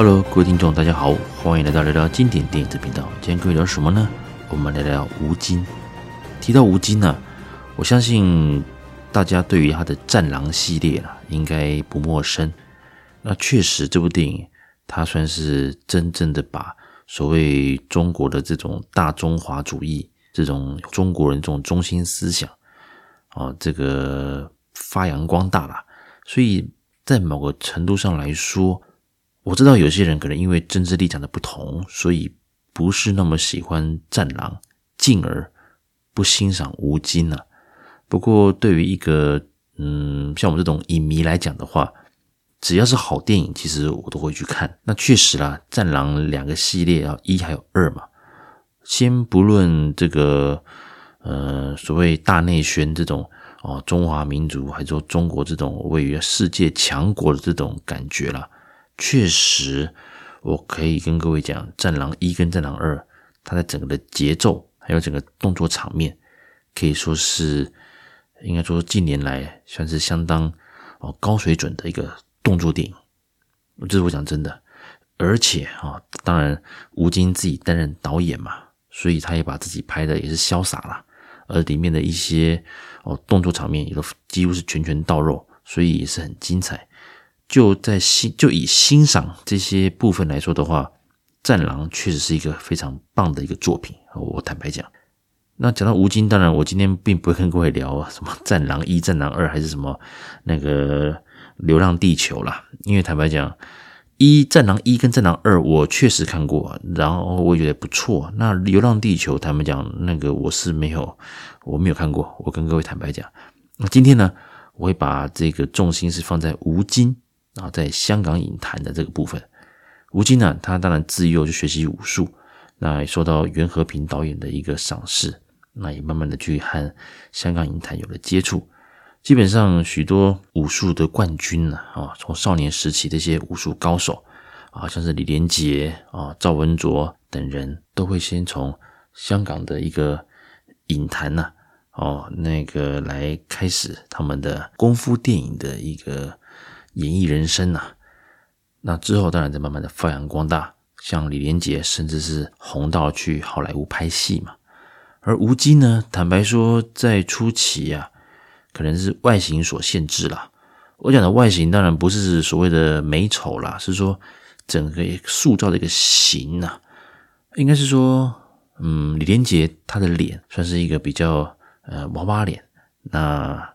Hello，各位听众，大家好，欢迎来到聊聊经典电影这频道。今天各位聊什么呢？我们来聊吴京。提到吴京呢、我相信大家对于他的《战狼》系列啊，应该不陌生。那确实，这部电影它算是真正的把所谓中国的这种大中华主义、这种中国人这种中心思想啊，这个发扬光大了。所以在某个程度上来说，我知道有些人可能因为政治立场的不同，所以不是那么喜欢《战狼》，进而不欣赏吴京啊。不过，对于一个嗯像我们这种影迷来讲的话，只要是好电影，其实我都会去看。那确实啦，《战狼》两个系列啊，一还有二嘛。先不论这个呃所谓大内宣这种哦，中华民族还是说中国这种位于世界强国的这种感觉啦。确实，我可以跟各位讲，《战狼一》跟《战狼二》，它在整个的节奏还有整个动作场面，可以说是应该说近年来算是相当哦高水准的一个动作电影。这是我讲真的，而且啊，当然吴京自己担任导演嘛，所以他也把自己拍的也是潇洒啦，而里面的一些哦动作场面也都几乎是拳拳到肉，所以也是很精彩。就在欣就以欣赏这些部分来说的话，《战狼》确实是一个非常棒的一个作品。我坦白讲，那讲到吴京，当然我今天并不会跟各位聊什么《战狼一》《战狼二》还是什么那个《流浪地球》啦，因为坦白讲，一《战狼一》跟《战狼二》我确实看过，然后我也觉得不错。那《流浪地球》坦白讲，那个我是没有我没有看过。我跟各位坦白讲，那今天呢，我会把这个重心是放在吴京。啊，在香港影坛的这个部分，吴京呢，他当然自幼就学习武术，那也受到袁和平导演的一个赏识，那也慢慢的去和香港影坛有了接触。基本上许多武术的冠军呢，啊，从少年时期这些武术高手啊，像是李连杰啊、赵文卓等人，都会先从香港的一个影坛呐，哦，那个来开始他们的功夫电影的一个。演艺人生呐、那之后当然在慢慢的发扬光大，像李连杰甚至是红到去好莱坞拍戏嘛。而吴京呢，坦白说在初期啊，可能是外形所限制啦。我讲的外形当然不是所谓的美丑啦，是说整个塑造的一个形啊，应该是说，嗯，李连杰他的脸算是一个比较呃娃娃脸，那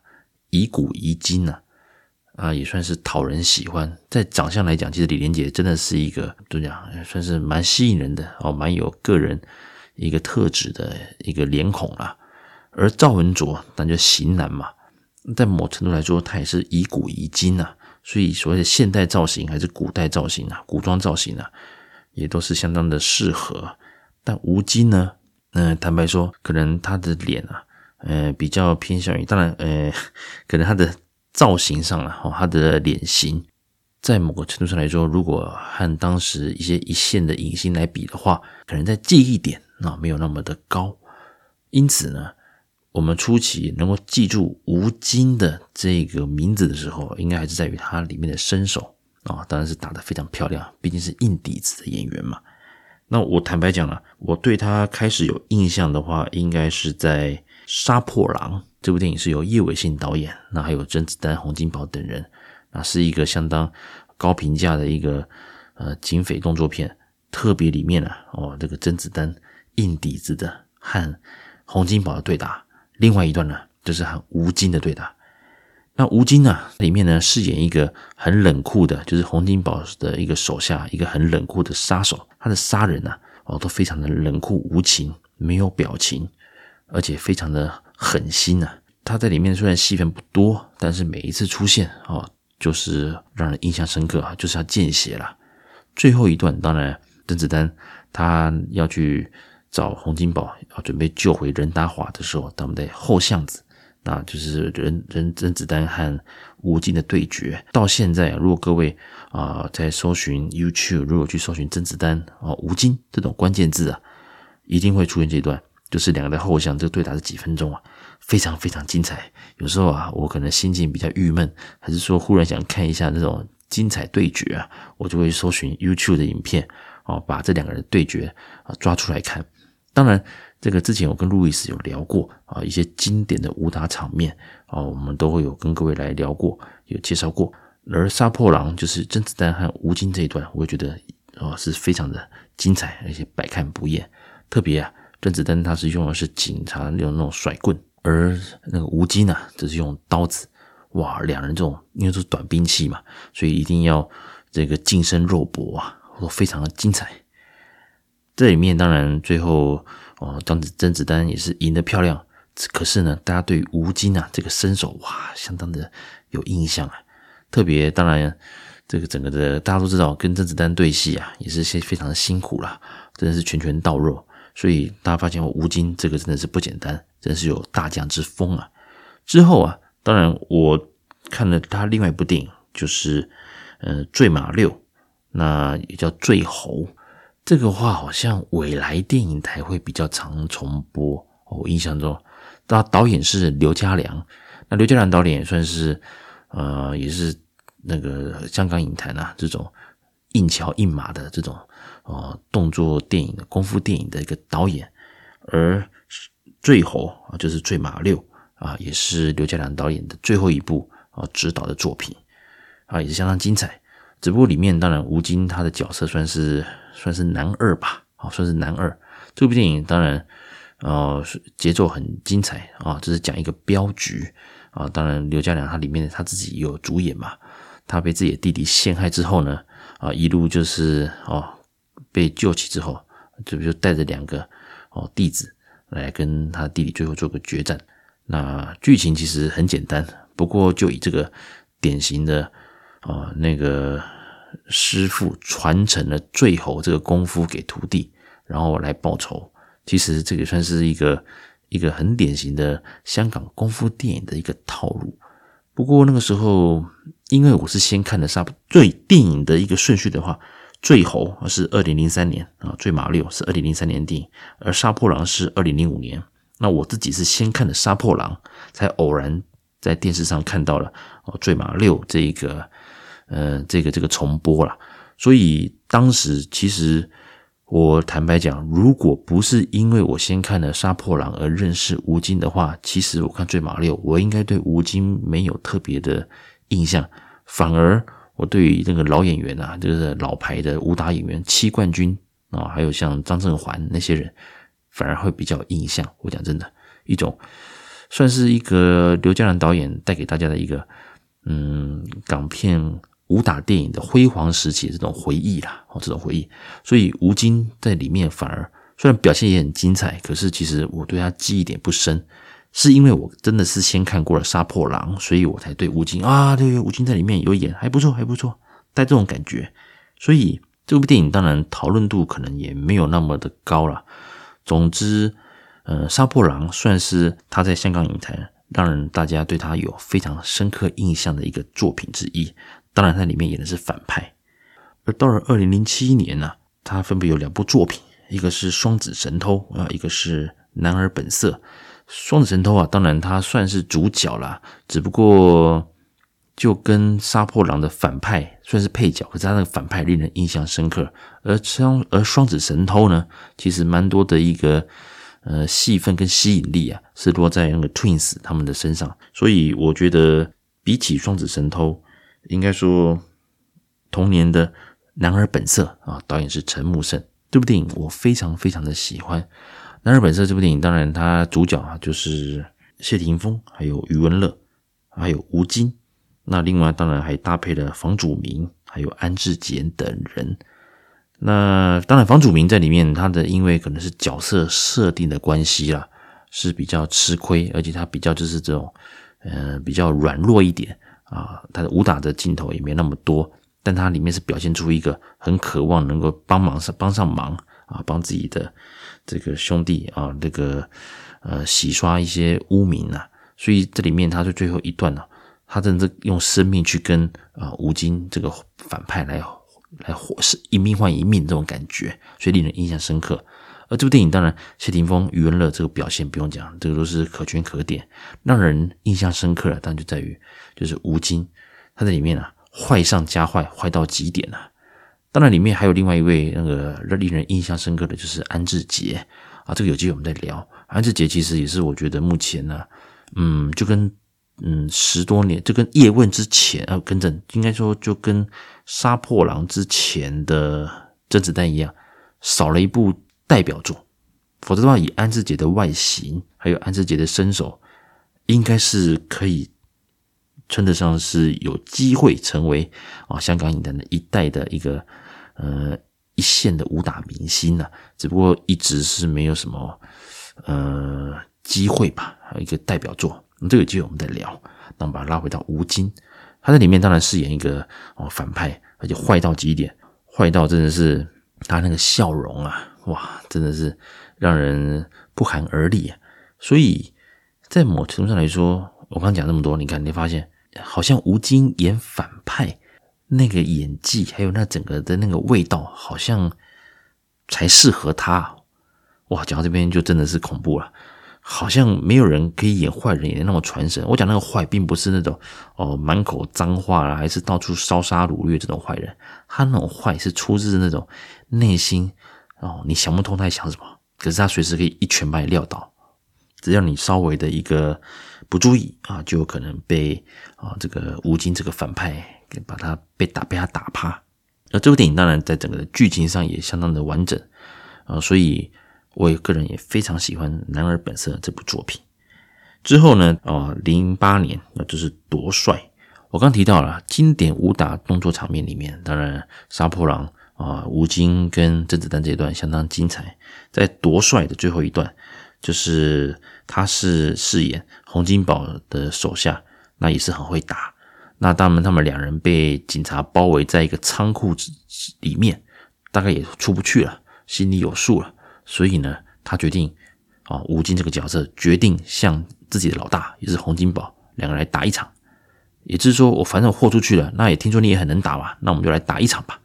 以古遗今呐。啊也算是讨人喜欢。在长相来讲，其实李连杰真的是一个怎么讲，算是蛮吸引人的哦，蛮有个人一个特质的一个脸孔啦。而赵文卓，那就型男嘛，在某程度来说，他也是以古遗今呐。所以所谓的现代造型还是古代造型啊，古装造型啊，也都是相当的适合。但吴京呢，嗯、坦白说，可能他的脸啊，呃，比较偏向于，当然，呃，可能他的。造型上了哈，他的脸型在某个程度上来说，如果和当时一些一线的影星来比的话，可能在记忆点啊没有那么的高。因此呢，我们初期能够记住吴京的这个名字的时候，应该还是在于他里面的身手啊，当然是打得非常漂亮，毕竟是硬底子的演员嘛。那我坦白讲了，我对他开始有印象的话，应该是在《杀破狼》。这部电影是由叶伟信导演，那还有甄子丹、洪金宝等人，那是一个相当高评价的一个呃警匪动作片。特别里面呢、哦，这个甄子丹硬底子的和洪金宝的对打，另外一段呢就是和吴京的对打。那吴京呢，里面呢饰演一个很冷酷的，就是洪金宝的一个手下，一个很冷酷的杀手。他的杀人呢、哦，都非常的冷酷无情，没有表情，而且非常的。狠心呐、他在里面虽然戏份不多，但是每一次出现哦，就是让人印象深刻啊，就是要见血了。最后一段，当然甄子丹他要去找洪金宝，要准备救回任达华的时候，他们在后巷子，那就是任任甄子丹和吴京的对决。到现在，如果各位啊、在搜寻 YouTube，如果去搜寻甄子丹、哦、吴京这种关键字啊，一定会出现这段，就是两个的后巷，这个对打是几分钟啊？非常非常精彩。有时候啊，我可能心情比较郁闷，还是说忽然想看一下那种精彩对决啊，我就会搜寻 YouTube 的影片哦，把这两个人对决啊抓出来看。当然，这个之前我跟路易斯有聊过啊，一些经典的武打场面啊，我们都会有跟各位来聊过，有介绍过。而杀破狼就是甄子丹和吴京这一段，我觉得啊是非常的精彩，而且百看不厌。特别啊，甄子丹他是用的是警察用那种甩棍，而那个吴京呢，则是用刀子。哇，两人这种因为都是短兵器嘛，所以一定要这个近身肉搏啊，都非常的精彩。这里面当然最后哦，当时甄子丹也是赢得漂亮。可是呢，大家对吴京啊这个身手哇，相当的有印象啊。特别当然，这个整个的大家都知道，跟甄子丹对戏啊，也是些非常的辛苦啦，真的是拳拳到肉。所以大家发现我吴京这个真的是不简单，真是有大将之风啊。之后啊。当然，我看了他另外一部电影，就是呃《坠马六》，那也叫《坠猴》。这个话好像未来电影台会比较常重播。我印象中，他导演是刘家良。那刘家良导演也算是呃，也是那个香港影坛啊这种硬桥硬马的这种呃动作电影功夫电影的一个导演。而《最后》啊，就是《坠马六》。啊，也是刘家良导演的最后一部啊指导的作品啊，也是相当精彩。只不过里面当然吴京他的角色算是算是男二吧，啊，算是男二。这部电影当然呃节奏很精彩啊，就是讲一个镖局啊。当然刘家良他里面他自己有主演嘛，他被自己的弟弟陷害之后呢，啊一路就是哦被救起之后，这不就带着两个哦弟子来跟他弟弟最后做个决战。那剧情其实很简单，不过就以这个典型的啊、那个师傅传承了坠猴这个功夫给徒弟，然后来报仇。其实这个算是一个一个很典型的香港功夫电影的一个套路。不过那个时候，因为我是先看的杀坠电影的一个顺序的话，坠猴是二零零三年啊，坠马六是二零零三年定，而杀破狼是二零零五年。那我自己是先看的《杀破狼》，才偶然在电视上看到了哦《坠马六》这一个，呃，这个这个重播了。所以当时其实我坦白讲，如果不是因为我先看了《杀破狼》而认识吴京的话，其实我看《坠马六》，我应该对吴京没有特别的印象，反而我对于那个老演员啊，就是老牌的武打演员戚冠军啊，还有像张振环那些人。反而会比较印象。我讲真的，一种算是一个刘家良导演带给大家的一个，嗯，港片武打电影的辉煌时期的这种回忆啦，哦，这种回忆。所以吴京在里面反而虽然表现也很精彩，可是其实我对他记忆点不深，是因为我真的是先看过了《杀破狼》，所以我才对吴京啊，对，吴京在里面有演还不错，还不错，带这种感觉。所以这部电影当然讨论度可能也没有那么的高了。总之，呃，杀破狼算是他在香港影坛让人大家对他有非常深刻印象的一个作品之一。当然，他里面演的是反派。而到了二零零七年呢，他分别有两部作品，一个是《双子神偷》啊，一个是《男儿本色》。《双子神偷》啊，当然他算是主角啦，只不过。就跟杀破狼的反派算是配角，可是他那个反派令人印象深刻。而双而双子神偷呢，其实蛮多的一个呃戏份跟吸引力啊，是落在那个 Twins 他们的身上。所以我觉得比起双子神偷，应该说童年的男儿本色啊，导演是陈木胜。这部电影我非常非常的喜欢。那《日本色这部电影，当然它主角啊就是谢霆锋，还有余文乐，还有吴京。那另外当然还搭配了房祖名，还有安志杰等人。那当然房祖名在里面，他的因为可能是角色设定的关系啦，是比较吃亏，而且他比较就是这种，呃，比较软弱一点啊。他的武打的镜头也没那么多，但他里面是表现出一个很渴望能够帮忙上帮上忙啊，帮自己的这个兄弟啊，这个呃洗刷一些污名啊。所以这里面他是最后一段呢。他真的用生命去跟啊吴京这个反派来来活，是一命换一命这种感觉，所以令人印象深刻。而这部电影当然，谢霆锋、余文乐这个表现不用讲，这个都是可圈可点，让人印象深刻的。但就在于就是吴京他在里面啊坏上加坏，坏到极点啊！当然，里面还有另外一位那个令人印象深刻的就是安志杰啊，这个有机会我们再聊。安志杰其实也是我觉得目前呢，嗯，就跟嗯十多年，就跟叶问之前啊，跟着应该说就跟杀破狼之前的甄子丹一样，少了一部代表作。否则的话，以安志杰的外形，还有安志杰的身手，应该是可以。称得上是有机会成为啊香港影坛的一代的一个呃一线的武打明星呢、啊，只不过一直是没有什么呃机会吧，还有一个代表作，那这个机会我们再聊。那我们把它拉回到吴京，他在里面当然饰演一个哦反派，而且坏到极点，坏到真的是他那个笑容啊，哇，真的是让人不寒而栗啊。所以在某程度上来说，我刚讲那么多，你看，你发现。好像吴京演反派那个演技，还有那整个的那个味道，好像才适合他。哇，讲到这边就真的是恐怖了，好像没有人可以演坏人演的那么传神。我讲那个坏，并不是那种哦满口脏话啦，还是到处烧杀掳掠这种坏人，他那种坏是出自那种内心哦，你想不通他在想什么，可是他随时可以一拳把你撂倒，只要你稍微的一个。不注意啊，就有可能被啊这个吴京这个反派把他被打被他打趴。那这部电影当然在整个的剧情上也相当的完整啊，所以我个人也非常喜欢《男儿本色》这部作品。之后呢，啊，零八年那就是夺帅。我刚提到了经典武打动作场面里面，当然杀破狼啊，吴京跟甄子丹这一段相当精彩。在夺帅的最后一段，就是。他是饰演洪金宝的手下，那也是很会打。那当然，他们两人被警察包围在一个仓库里面，大概也出不去了，心里有数了。所以呢，他决定啊，吴京这个角色决定向自己的老大，也是洪金宝，两个人来打一场。也就是说，我反正豁出去了，那也听说你也很能打嘛，那我们就来打一场吧。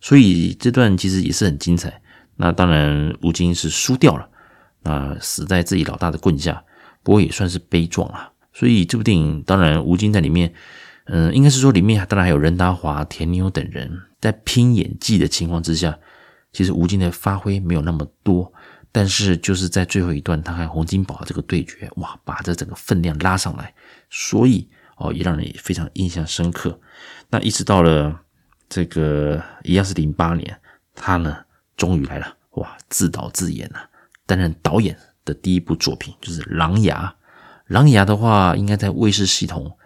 所以这段其实也是很精彩。那当然，吴京是输掉了。那，死在自己老大的棍下，不过也算是悲壮啊。所以这部电影当然吴京在里面，嗯，应该是说里面当然还有任达华、田妞等人在拼演技的情况之下，其实吴京的发挥没有那么多，但是就是在最后一段他和洪金宝这个对决，哇，把这整个分量拉上来，所以哦也让人非常印象深刻。那一直到了这个一样是零八年，他呢终于来了，哇，自导自演了。担任导演的第一部作品就是《狼牙》。《狼牙》的话，应该在卫视系统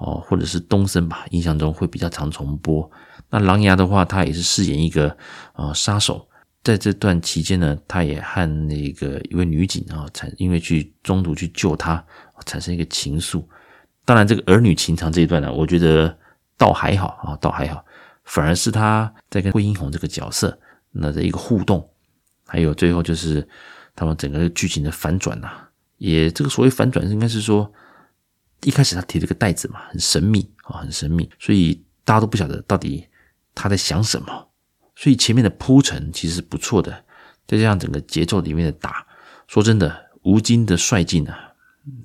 哦，或者是东森吧，印象中会比较常重播。那《狼牙》的话，他也是饰演一个呃杀手，在这段期间呢，他也和那个一位女警啊产，因为去中途去救她，产生一个情愫。当然，这个儿女情长这一段呢，我觉得倒还好啊，倒还好，反而是他在跟惠英红这个角色那的一个互动，还有最后就是。他们整个剧情的反转呐、也这个所谓反转，应该是说一开始他提了个袋子嘛，很神秘啊，很神秘，所以大家都不晓得到底他在想什么。所以前面的铺陈其实是不错的，再加上整个节奏里面的打，说真的，吴京的帅劲啊，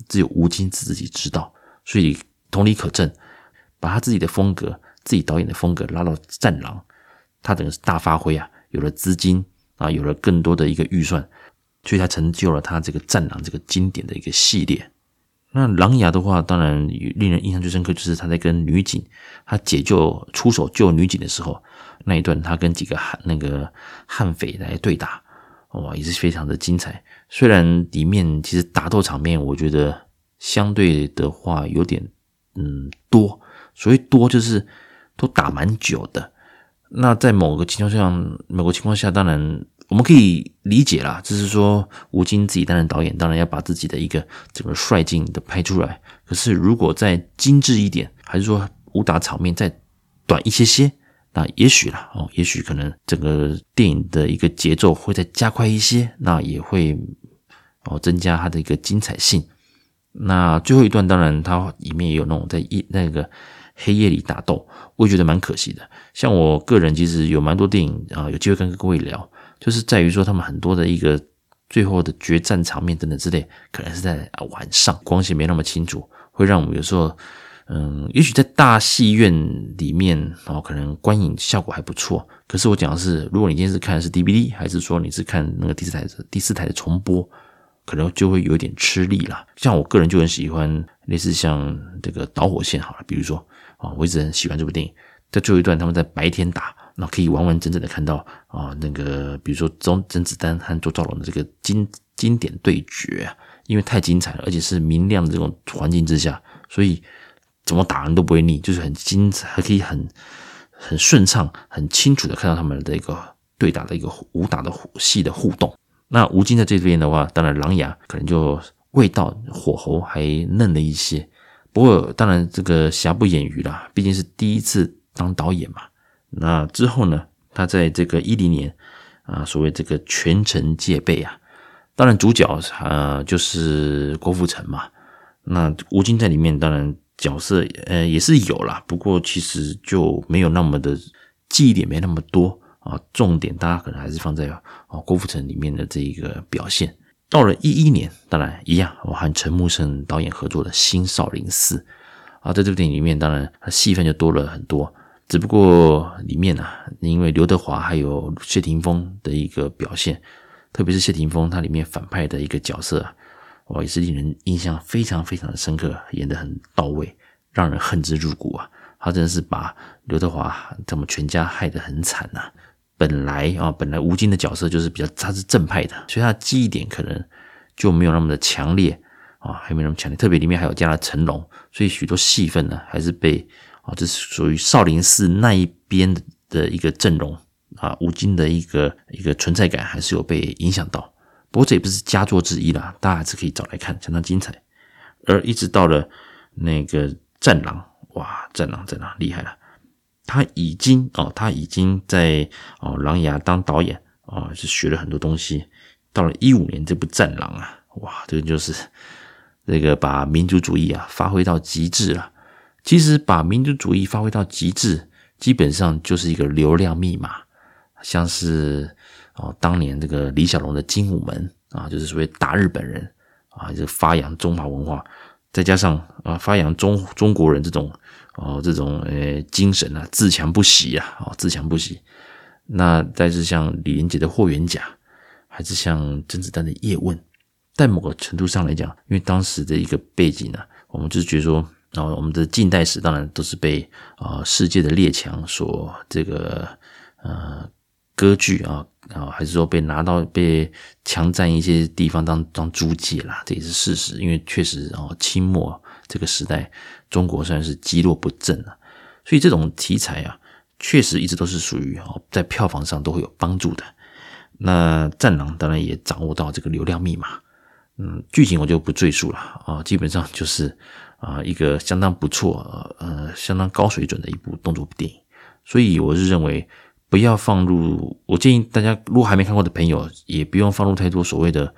只有吴京自己知道。所以同理可证，把他自己的风格、自己导演的风格拉到《战狼》，他整个是大发挥啊，有了资金啊，有了更多的一个预算。所以他成就了他这个《战狼》这个经典的一个系列。那《狼牙》的话，当然令人印象最深刻就是他在跟女警他解救出手救女警的时候那一段，他跟几个汉那个悍匪来对打，哇，也是非常的精彩。虽然里面其实打斗场面，我觉得相对的话有点嗯多，所谓多就是都打蛮久的。那在某个情况下，某个情况下，当然。我们可以理解啦，就是说吴京自己担任导演，当然要把自己的一个整个帅劲的拍出来。可是如果再精致一点，还是说武打场面再短一些些，那也许啦哦，也许可能整个电影的一个节奏会再加快一些，那也会哦增加它的一个精彩性。那最后一段当然它里面也有那种在一那个黑夜里打斗，我也觉得蛮可惜的。像我个人其实有蛮多电影啊，有机会跟各位聊。就是在于说，他们很多的一个最后的决战场面等等之类，可能是在晚上，光线没那么清楚，会让我们有时候嗯，也许在大戏院里面哦，可能观影效果还不错。可是我讲的是，如果你今天是看的是 DVD，还是说你是看那个第四台的第四台的重播，可能就会有点吃力了。像我个人就很喜欢类似像这个导火线好了，比如说啊，我一直很喜欢这部电影，在最后一段他们在白天打，那可以完完整整的看到啊，那个比如说甄甄子丹和周兆龙的这个经经典对决，因为太精彩了，而且是明亮的这种环境之下，所以。怎么打人都不会腻，就是很精彩，还可以很很顺畅、很清楚的看到他们的一个对打的一个武打的戏的互动。那吴京在这边的话，当然狼牙可能就味道火候还嫩了一些。不过当然这个瑕不掩瑜啦，毕竟是第一次当导演嘛。那之后呢，他在这个一零年啊，所谓这个全城戒备啊，当然主角啊就是郭富城嘛。那吴京在里面当然。角色呃也是有啦，不过其实就没有那么的记忆点没那么多啊。重点大家可能还是放在啊郭富城里面的这一个表现。到了一一年，当然一样，我和陈木胜导演合作的《新少林寺》啊，在这部电影里面，当然他戏份就多了很多。只不过里面啊，因为刘德华还有谢霆锋的一个表现，特别是谢霆锋他里面反派的一个角色。我也是令人印象非常非常的深刻，演得很到位，让人恨之入骨啊！他真的是把刘德华他们全家害得很惨呐。本来啊，本来吴京的角色就是比较他是正派的，所以他的记忆点可能就没有那么的强烈啊，还没那么强烈。特别里面还有加了成龙，所以许多戏份呢还是被啊，这是属于少林寺那一边的一个阵容啊，吴京的一个一个存在感还是有被影响到。不过这也不是佳作之一啦，大家还是可以找来看，相当精彩。而一直到了那个《战狼》，哇，《战狼》战狼厉害了，他已经哦，他已经在哦狼牙当导演啊，是学了很多东西。到了一五年这部《战狼》啊，哇，这个就是这个把民族主义啊发挥到极致了。其实把民族主义发挥到极致，基本上就是一个流量密码，像是。哦，当年这个李小龙的《精武门》啊，就是所谓打日本人啊，就发扬中华文化，再加上啊，发扬中中国人这种哦这种呃精神啊，自强不息啊，哦自强不息。那再是像李连杰的《霍元甲》，还是像甄子丹的《叶问》，在某个程度上来讲，因为当时的一个背景呢，我们就是觉得说，然后我们的近代史当然都是被啊世界的列强所这个呃。割据啊啊，还是说被拿到被强占一些地方当当租界啦，这也是事实。因为确实啊，清末这个时代，中国算是积弱不振了，所以这种题材啊，确实一直都是属于啊，在票房上都会有帮助的。那《战狼》当然也掌握到这个流量密码，嗯，剧情我就不赘述了啊，基本上就是啊一个相当不错呃相当高水准的一部动作电影，所以我是认为。不要放入，我建议大家，如果还没看过的朋友，也不用放入太多所谓的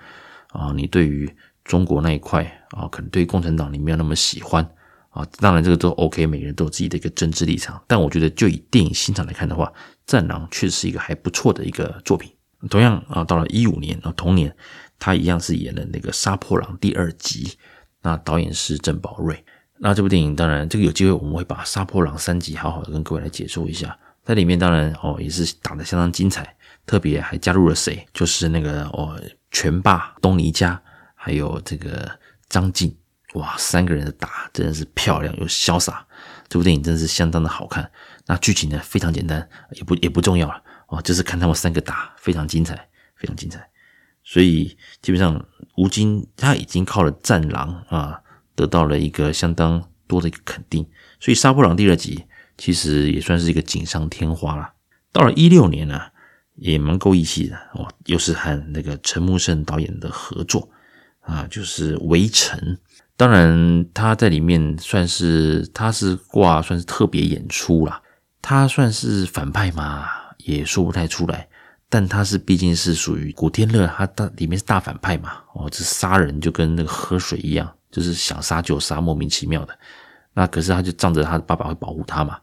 啊，你对于中国那一块啊，可能对共产党你没有那么喜欢啊。当然这个都 OK，每个人都有自己的一个政治立场。但我觉得，就以电影欣赏来看的话，《战狼》确实是一个还不错的一个作品。同样啊，到了一五年啊，同年他一样是演了那个《杀破狼》第二集，那导演是郑宝瑞。那这部电影当然，这个有机会我们会把《杀破狼》三集好好的跟各位来解说一下。在里面当然哦也是打得相当精彩，特别还加入了谁？就是那个哦拳霸东尼家，还有这个张晋，哇，三个人的打真的是漂亮又潇洒。这部电影真的是相当的好看。那剧情呢非常简单，也不也不重要了哦，就是看他们三个打非常精彩，非常精彩。所以基本上吴京他已经靠了《战狼》啊得到了一个相当多的一个肯定。所以《杀破狼》第二集。其实也算是一个锦上添花了。到了一六年呢，也蛮够义气的哦，又是和那个陈木胜导演的合作啊，就是《围城》。当然他在里面算是他是挂算是特别演出啦，他算是反派嘛，也说不太出来。但他是毕竟是属于古天乐，他大里面是大反派嘛，哦，这杀人就跟那个喝水一样，就是想杀就杀，莫名其妙的。那可是他就仗着他的爸爸会保护他嘛。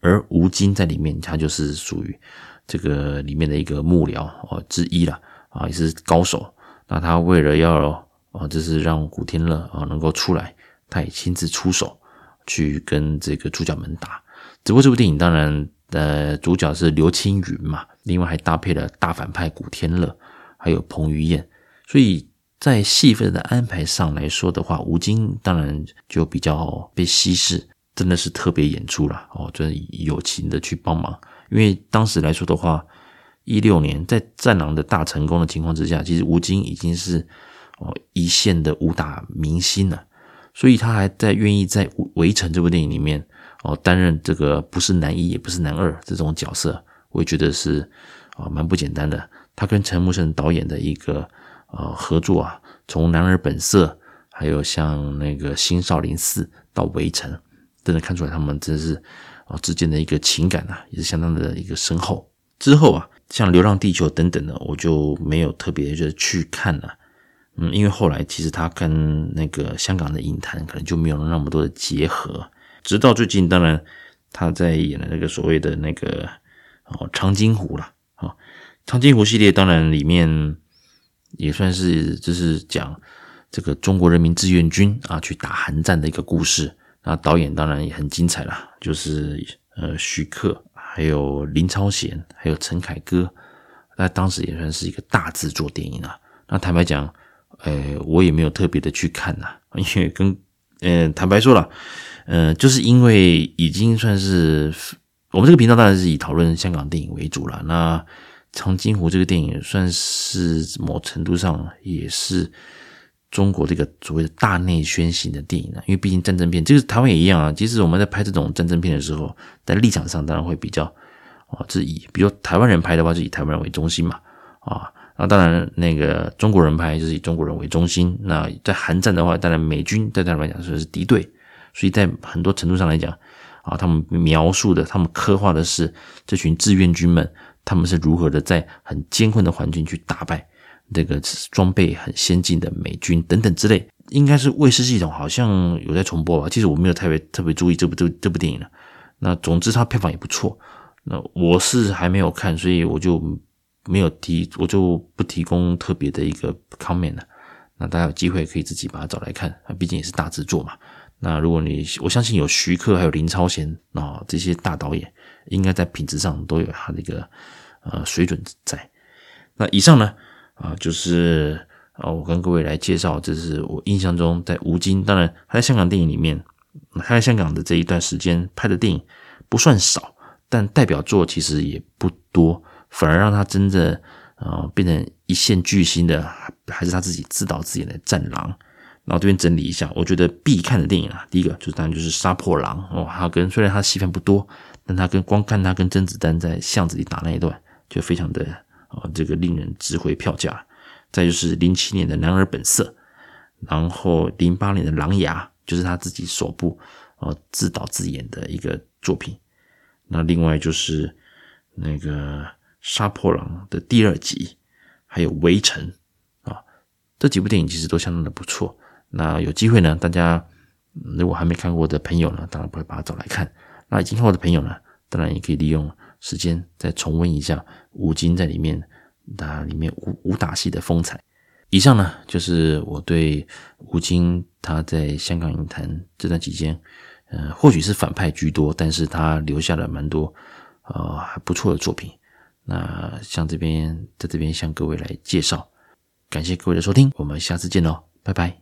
而吴京在里面，他就是属于这个里面的一个幕僚哦之一了啊，也是高手。那他为了要啊，就是让古天乐啊能够出来，他也亲自出手，去跟这个主角们打。只不过这部电影当然，呃，主角是刘青云嘛，另外还搭配了大反派古天乐，还有彭于晏，所以在戏份的安排上来说的话，吴京当然就比较被稀释，真的是特别演出了哦，就是友情的去帮忙。因为当时来说的话，一六年在《战狼》的大成功的情况之下，其实吴京已经是哦一线的武打明星呢，所以他还在愿意在《围城》这部电影里面。哦，担任这个不是男一也不是男二这种角色，我也觉得是啊蛮不简单的。他跟陈木胜导演的一个呃合作啊，从《男儿本色》还有像那个《新少林寺》到《围城》，真的看出来他们真是啊之间的一个情感啊，也是相当的一个深厚。之后啊，像《流浪地球》等等的，我就没有特别的去看了。嗯，因为后来其实他跟那个香港的影坛可能就没有那么多的结合。直到最近，当然他在演的那个所谓的那个哦长津湖了啊，长津湖系列当然里面也算是就是讲这个中国人民志愿军啊去打韩战的一个故事。那导演当然也很精彩啦，就是呃徐克，还有林超贤，还有陈凯歌，那当时也算是一个大制作电影啊。那坦白讲，呃，我也没有特别的去看呐，因为跟呃坦白说了。呃，就是因为已经算是我们这个频道当然是以讨论香港电影为主了。那《长津湖》这个电影算是某程度上也是中国这个所谓的大内宣型的电影了，因为毕竟战争片，这个台湾也一样啊。即使我们在拍这种战争片的时候，在立场上当然会比较啊，是以比如台湾人拍的话，是以台湾人为中心嘛啊。那当然那个中国人拍就是以中国人为中心。那在韩战的话，当然美军在他们来讲是敌对。所以在很多程度上来讲，啊，他们描述的、他们刻画的是这群志愿军们，他们是如何的在很艰困的环境去打败这个装备很先进的美军等等之类。应该是卫视系统好像有在重播吧？其实我没有特别特别注意这部这这部电影了。那总之它票房也不错。那我是还没有看，所以我就没有提，我就不提供特别的一个 comment 了。那大家有机会可以自己把它找来看，毕竟也是大制作嘛。那如果你，我相信有徐克还有林超贤啊这些大导演，应该在品质上都有他的一个呃水准在。那以上呢啊就是啊我跟各位来介绍，这是我印象中在吴京，当然他在香港电影里面，他在香港的这一段时间拍的电影不算少，但代表作其实也不多，反而让他真的啊变成一线巨星的，还是他自己自导自演的《战狼》。然后这边整理一下，我觉得必看的电影啊，第一个就是当然就是《杀破狼》哦，他跟虽然他戏份不多，但他跟光看他跟甄子丹在巷子里打那一段，就非常的啊这个令人值回票价。再就是零七年的《男儿本色》，然后零八年的《狼牙》，就是他自己首部啊自导自演的一个作品。那另外就是那个《杀破狼》的第二集，还有《围城》啊，这几部电影其实都相当的不错。那有机会呢，大家如果还没看过的朋友呢，当然不会把它找来看。那已经看过的朋友呢，当然也可以利用时间再重温一下吴京在里面那里面武武打戏的风采。以上呢，就是我对吴京他在香港影坛这段期间，呃，或许是反派居多，但是他留下了蛮多呃还不错的作品。那像这边在这边向各位来介绍，感谢各位的收听，我们下次见喽，拜拜。